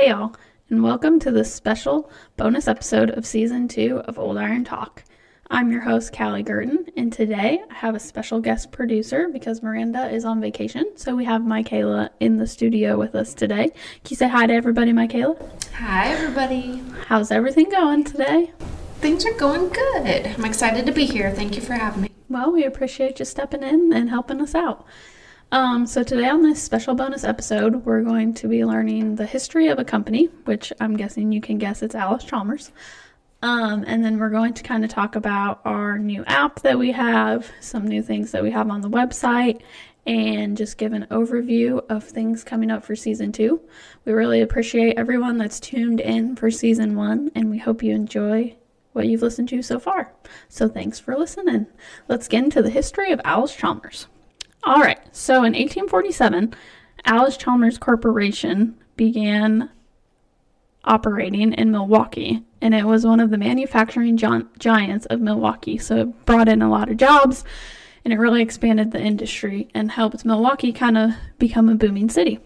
Hey, y'all, and welcome to this special bonus episode of season two of Old Iron Talk. I'm your host, Callie Girten, and today I have a special guest producer because Miranda is on vacation. So we have Michaela in the studio with us today. Can you say hi to everybody, Michaela? Hi, everybody. How's everything going today? Things are going good. I'm excited to be here. Thank you for having me. Well, we appreciate you stepping in and helping us out. Um, so, today on this special bonus episode, we're going to be learning the history of a company, which I'm guessing you can guess it's Allis-Chalmers. Um, and then we're going to kind of talk about our new app that we have, some new things that we have on the website, and just give an overview of things coming up for season two. We really appreciate everyone that's tuned in for season one, and we hope you enjoy what you've listened to so far. So, thanks for listening. Let's get into the history of Allis-Chalmers. All right, so in 1847, Allis-Chalmers Corporation began operating in Milwaukee, and it was one of the manufacturing gi- giants of Milwaukee. So it brought in a lot of jobs, and it really expanded the industry and helped Milwaukee kind of become a booming city.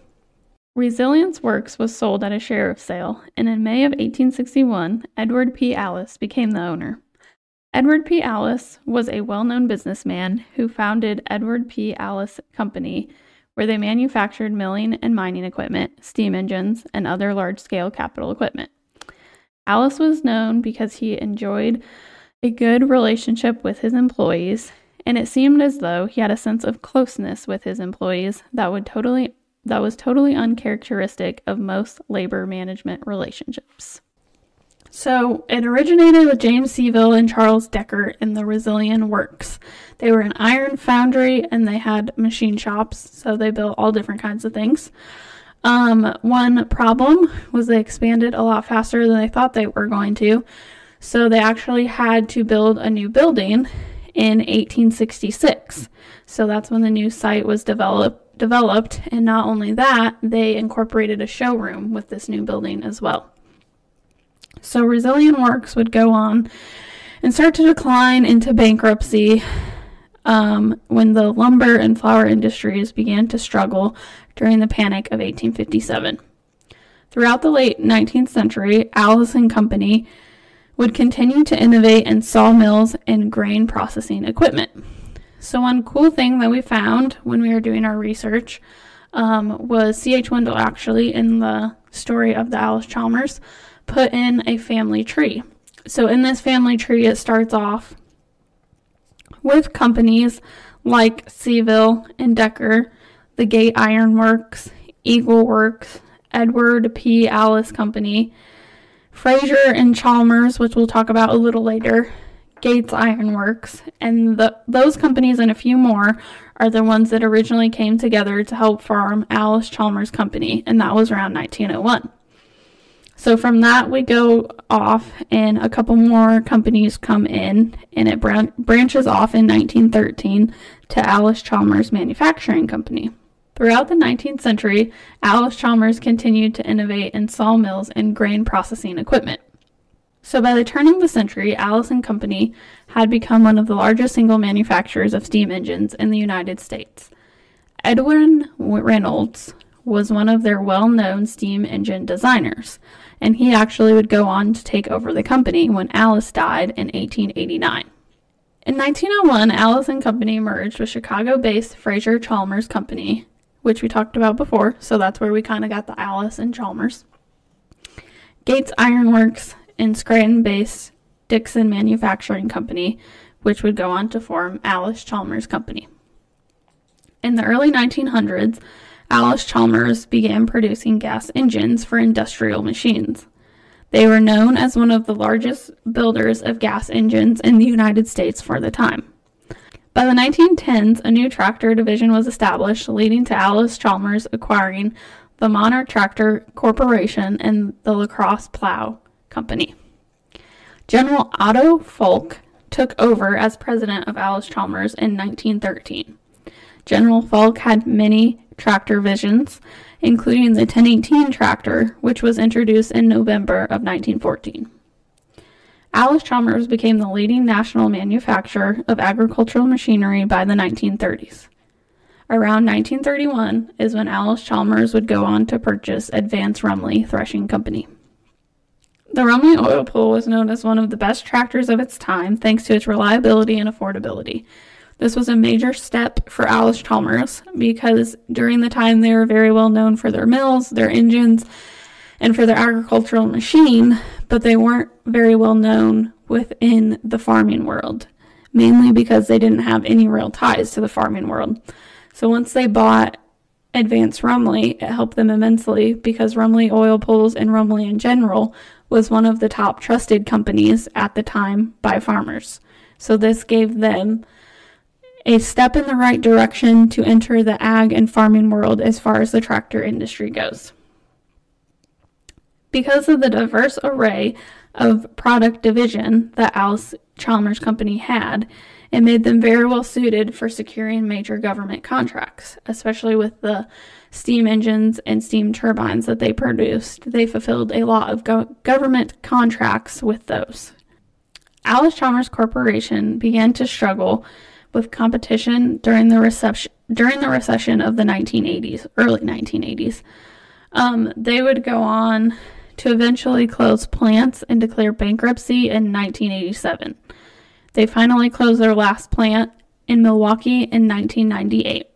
Reliance Works was sold at a sheriff's sale, and in May of 1861, Edward P. Allis became the owner. Edward P. Allis was a well known businessman who founded Edward P. Allis Company, where they manufactured milling and mining equipment, steam engines, and other large scale capital equipment. Allis was known because he enjoyed a good relationship with his employees, and it seemed as though he had a sense of closeness with his employees that would totally that was totally uncharacteristic of most labor management relationships. So it originated with James Seville and Charles Decker in the Reliance Works. They were an iron foundry and they had machine shops, so they built all different kinds of things. Um, one problem was they expanded a lot faster than they thought they were going to, so they actually had to build a new building in 1866. So that's when the new site was developed. Developed, and not only that, they incorporated a showroom with this new building as well. So Reliance Works would go on and start to decline into bankruptcy um, when the lumber and flour industries began to struggle during the Panic of 1857. Throughout the late 19th century, Allis and Company would continue to innovate in sawmills and grain processing equipment. So, one cool thing that we found when we were doing our research um, was C.H. Wendel actually in the story of the Allis-Chalmers put in a family tree. So, in this family tree, it starts off with companies like Seville and Decker, the Gate Iron Works, Eagle Works, Edward P. Allis Company, Fraser and Chalmers, which we'll talk about a little later, Gates Iron Works, and the, those companies and a few more are the ones that originally came together to help form Allis-Chalmers Company, and that was around 1901. So from that, we go off, and a couple more companies come in, and it bran- branches off in 1913 to Allis-Chalmers Manufacturing Company. Throughout the 19th century, Allis-Chalmers continued to innovate in sawmills and grain processing equipment. So by the turn of the century, Allis and Company had become one of the largest single manufacturers of steam engines in the United States. Edwin Reynolds was one of their well-known steam engine designers and he actually would go on to take over the company when Allis died in 1889. In 1901, Allis and Company merged with Chicago-based Fraser Chalmers Company, which we talked about before, so that's where we kind of got the Allis and Chalmers. Gates Ironworks and Scranton-based Dickson Manufacturing Company, which would go on to form Allis-Chalmers Company. In the early 1900s, Allis-Chalmers began producing gas engines for industrial machines. They were known as one of the largest builders of gas engines in the United States for the time. By the 1910s, a new tractor division was established, leading to Allis-Chalmers acquiring the Monarch Tractor Corporation and the LaCrosse Plow Company. General Otto Falk took over as president of Allis-Chalmers in 1913. General Falk had many tractor visions, including the 1018 tractor, which was introduced in November of 1914. Allis-Chalmers became the leading national manufacturer of agricultural machinery by the 1930s. Around 1931 is when Allis Chalmers would go on to purchase Advance Rumely Threshing Company. The Rumely oil pull was known as one of the best tractors of its time thanks to its reliability and affordability. This was a major step for Allis-Chalmers because during the time they were very well known for their mills, their engines, and for their agricultural machine, but they weren't very well known within the farming world, mainly because they didn't have any real ties to the farming world. So once they bought Advanced Rumely, it helped them immensely because Rumely Oil Pulls and Rumely in general was one of the top trusted companies at the time by farmers. So this gave them a step in the right direction to enter the ag and farming world as far as the tractor industry goes. Because of the diverse array of product division that Alice Chalmers Company had, it made them very well suited for securing major government contracts, especially with the steam engines and steam turbines that they produced. They fulfilled a lot of go- government contracts with those. Allis-Chalmers Corporation began to struggle with competition during the reception during the recession of the 1980s, early 1980s. Um, they would go on to eventually close plants and declare bankruptcy in 1987. They finally closed their last plant in Milwaukee in 1998.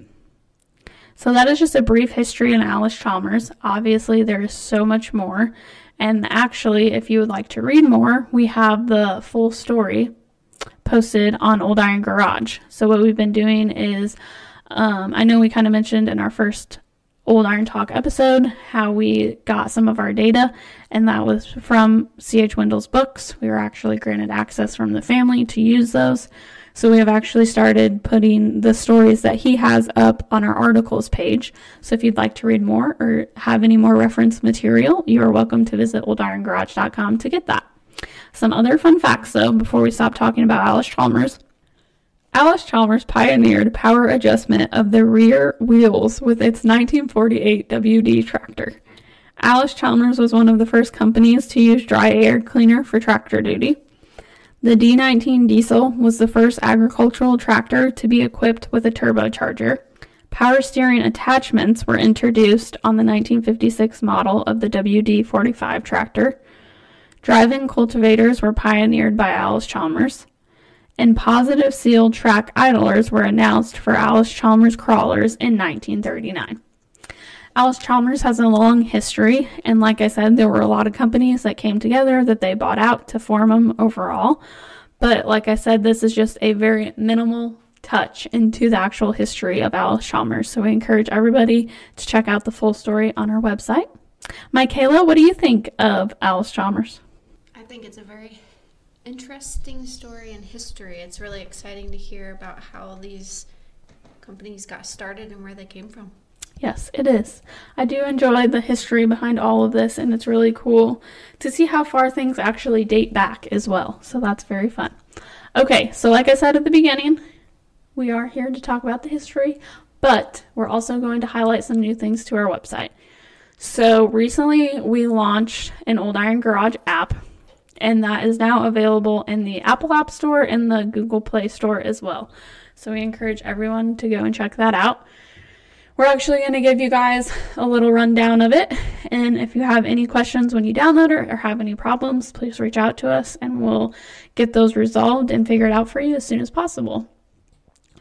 So that is just a brief history on Allis-Chalmers. Obviously, there is so much more. And actually, if you would like to read more, we have the full story posted on Old Iron Garage. So what we've been doing is, um, I know we kind of mentioned in our first Old Iron Talk episode how we got some of our data, and that was from C.H. Wendel's books. We were actually granted access from the family to use those. So we have actually started putting the stories that he has up on our articles page. So if you'd like to read more or have any more reference material, you are welcome to visit oldirongarage.com to get that. Some other fun facts, though, before we stop talking about Allis-Chalmers. Alice Chalmers pioneered power adjustment of the rear wheels with its 1948 WD tractor. Allis-Chalmers was one of the first companies to use dry air cleaner for tractor duty. The D19 diesel was the first agricultural tractor to be equipped with a turbocharger. Power steering attachments were introduced on the 1956 model of the WD 45 tractor. Drive-in cultivators were pioneered by Allis-Chalmers, and positive seal track idlers were announced for Allis-Chalmers crawlers in 1939. Allis-Chalmers has a long history, and like I said, there were a lot of companies that came together that they bought out to form them overall. But like I said, this is just a very minimal touch into the actual history of Allis-Chalmers. So we encourage everybody to check out the full story on our website. Michaela, what do you think of Allis-Chalmers? Think it's a very interesting story in history. It's really exciting to hear about how these companies got started and where they came from. Yes, it is. I do enjoy the history behind all of this, and it's really cool to see how far things actually date back as well. So that's very fun. Okay, so like I said at the beginning, we are here to talk about the history, but we're also going to highlight some new things to our website. So recently, we launched an Old Iron Garage app and that is now available in the Apple App Store and the Google Play Store as well. So we encourage everyone to go and check that out. We're actually going to give you guys a little rundown of it. And if you have any questions when you download it or have any problems, please reach out to us and we'll get those resolved and figured out for you as soon as possible.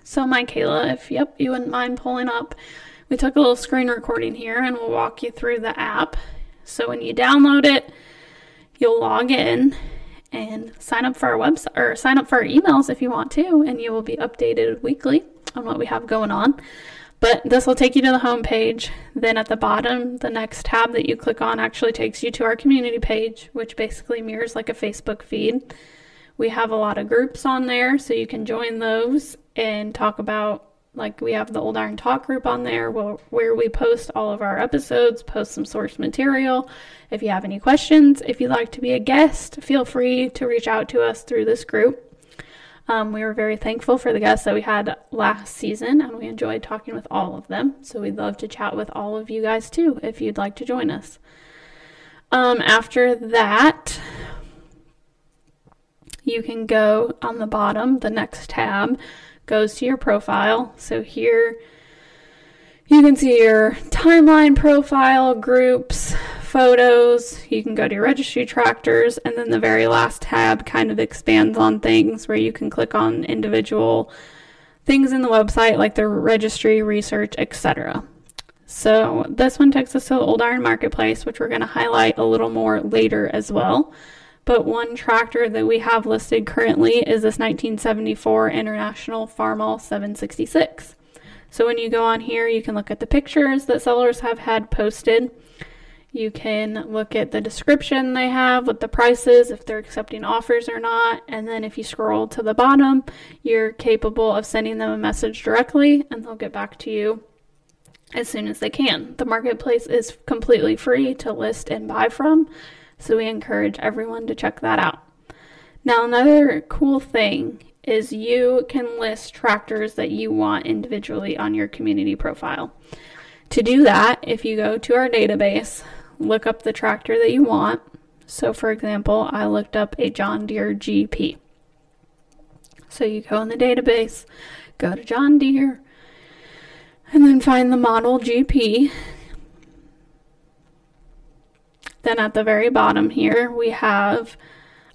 So, Michaela, if yep, you wouldn't mind pulling up, we took a little screen recording here and we'll walk you through the app. So, when you download it, you'll log in and sign up for our website or sign up for our emails if you want to, and you will be updated weekly on what we have going on. But this will take you to the home page. Then at the bottom, the next tab that you click on actually takes you to our community page, which basically mirrors like a Facebook feed. We have a lot of groups on there, so you can join those and talk about like we have the Old Iron Talk group on there where, we post all of our episodes, post some source material. If you have any questions, if you'd like to be a guest, feel free to reach out to us through this group. Um, we were very thankful for the guests that we had last season, and we enjoyed talking with all of them. So we'd love to chat with all of you guys too if you'd like to join us. Um, after that, you can go on the bottom, the next tab goes to your profile. So here You can see your timeline profile, groups, photos. You can go to your registry tractors, and then the very last tab kind of expands on things where you can click on individual things in the website like the registry, research, etc. So this one takes us to the Old Iron Marketplace, which we're going to highlight a little more later as well. But one tractor that we have listed currently is this 1974 International Farmall 766. So when you go on here, you can look at the pictures that sellers have had posted. You can look at the description they have with the prices, if they're accepting offers or not. And then if you scroll to the bottom, you're capable of sending them a message directly and they'll get back to you as soon as they can. The marketplace is completely free to list and buy from, so we encourage everyone to check that out. Now, another cool thing is you can list tractors that you want individually on your community profile. To do that, if you go to our database, look up the tractor that you want. So, for example, I looked up a John Deere GP. So, you go in the database, go to John Deere, and then find the model GP. Then at the very bottom here, we have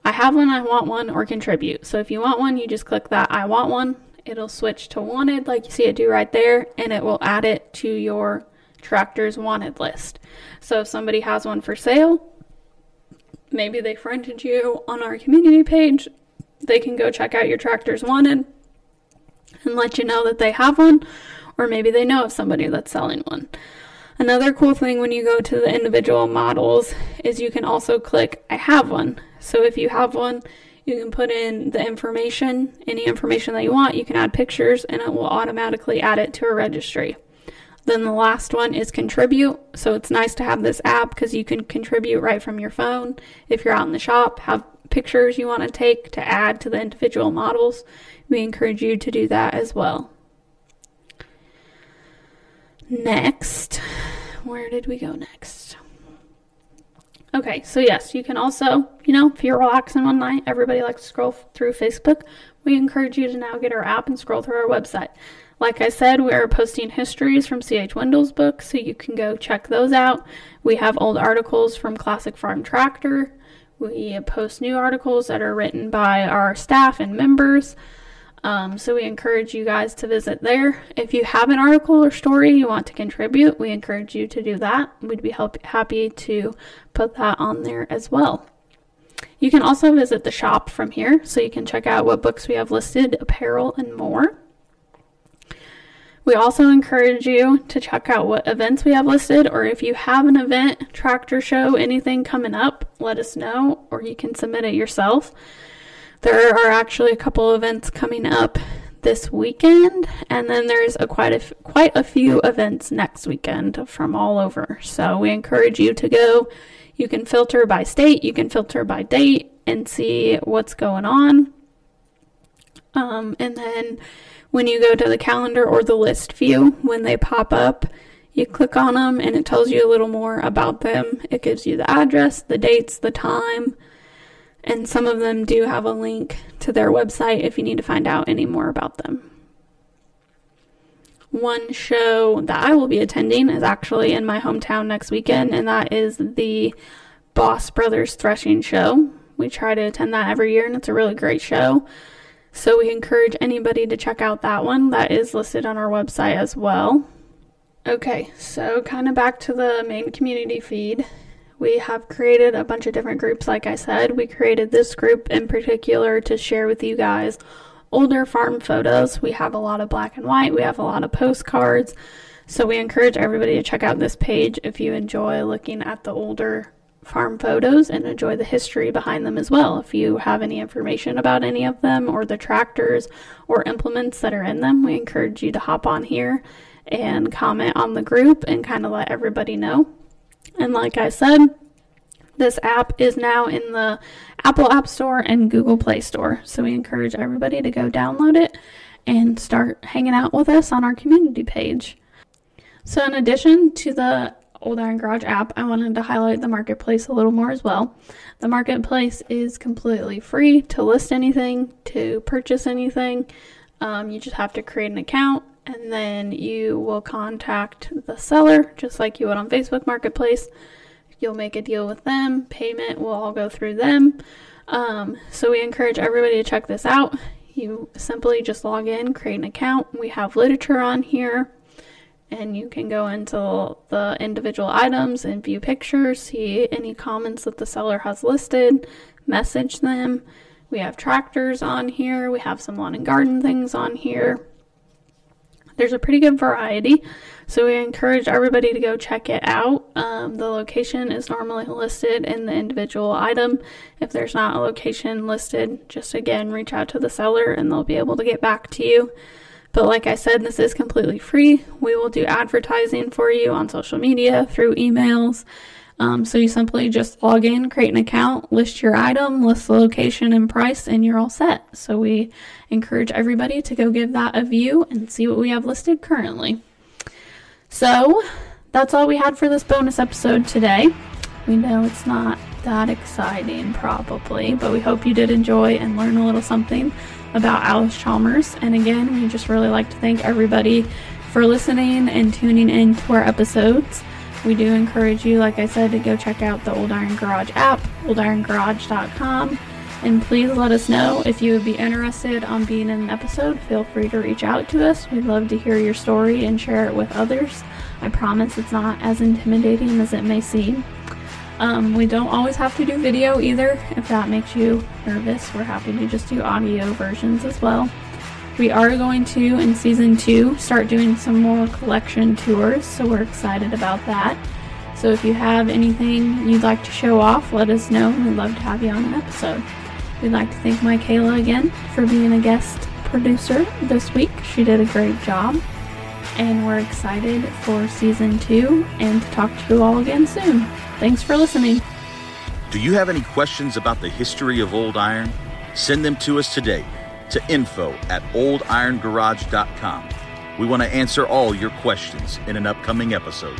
I have one, I want one, or contribute. So if you want one, you just click that I want one. It'll switch to wanted, like you see it do right there, and it will add it to your tractor's wanted list. So if somebody has one for sale, maybe they friended you on our community page, they can go check out your tractor's wanted and let you know that they have one, or maybe they know of somebody that's selling one. Another cool thing when you go to the individual models is you can also click I have one. So if you have one, you can put in the information, any information that you want, you can add pictures and it will automatically add it to a registry. Then the last one is contribute. So it's nice to have this app because you can contribute right from your phone. If you're out in the shop, have pictures you want to take to add to the individual models, we encourage you to do that as well. Next, where did we go next? Okay, so yes, you can also, you know, if you're relaxing one night, everybody likes to scroll through Facebook. We encourage you to now get our app and scroll through our website. Like I said, we are posting histories from C.H. Wendel's book, so you can go check those out. We have old articles from Classic Farm Tractor. We post new articles that are written by our staff and members. Um, so we encourage you guys to visit there. If you have an article or story you want to contribute, we encourage you to do that. We'd be help- happy to put that on there as well. You can also visit the shop from here, so you can check out what books we have listed, apparel, and more. We also encourage you to check out what events we have listed, or if you have an event, tractor show, anything coming up, let us know, or you can submit it yourself. There are actually a couple events coming up this weekend, and then there's a quite a f- quite a few events next weekend from all over. So we encourage you to go. You can filter by state, you can filter by date, and see what's going on. Um, and then when you go to the calendar or the list view, when they pop up, you click on them and it tells you a little more about them. It gives you the address, the dates, the time and some of them do have a link to their website if you need to find out any more about them. One show that I will be attending is actually in my hometown next weekend, and that is the Boss Brothers Threshing Show. We try to attend that every year, and it's a really great show. So we encourage anybody to check out that one. That is listed on our website as well. Okay, so kind of back to the main community feed. We have created a bunch of different groups, like I said. We created this group in particular to share with you guys older farm photos. We have a lot of black and white, we have a lot of postcards. So we encourage everybody to check out this page if you enjoy looking at the older farm photos and enjoy the history behind them as well. If you have any information about any of them or the tractors or implements that are in them, we encourage you to hop on here and comment on the group and kind of let everybody know. And like I said, this app is now in the Apple App Store and Google Play Store. So we encourage everybody to go download it and start hanging out with us on our community page. So, in addition to the Old Iron Garage app, I wanted to highlight the marketplace a little more as well. The marketplace is completely free to list anything, to purchase anything. Um, you just have to create an account and then you will contact the seller just like you would on Facebook Marketplace. You'll make a deal with them, payment will all go through them. Um, so we encourage everybody to check this out. You simply just log in, create an account. We have literature on here, and you can go into the individual items and view pictures, see any comments that the seller has listed, message them. We have tractors on here, we have some lawn and garden things on here. There's a pretty good variety, so we encourage everybody to go check it out. Um, the location is normally listed in the individual item. If there's not a location listed, just again reach out to the seller and they'll be able to get back to you. But like I said, this is completely free. We will do advertising for you on social media through emails. Um, so you simply just log in, create an account, list your item, list the location and price, and you're all set. So we encourage everybody to go give that a view and see what we have listed currently. So that's all we had for this bonus episode today. We know it's not that exciting, probably, but we hope you did enjoy and learn a little something about Allis-Chalmers. And again, we just really like to thank everybody for listening and tuning in to our episodes. We do encourage you, like I said, to go check out the Old Iron Garage app, oldirongarage.com. And please let us know if you would be interested on being in an episode. Feel free to reach out to us. We'd love to hear your story and share it with others. I promise it's not as intimidating as it may seem. Um, we don't always have to do video either. If that makes you nervous, we're happy to just do audio versions as well. We are going to, in season two, start doing some more collection tours, so we're excited about that. So if you have anything you'd like to show off, let us know. We'd love to have you on an episode. We'd like to thank Michaela again for being a guest producer this week. She did a great job. And we're excited for season two and to talk to you all again soon. Thanks for listening. Do you have any questions about the history of Old Iron? Send them to us today to info at oldirongarage.com. We want to answer all your questions in an upcoming episode.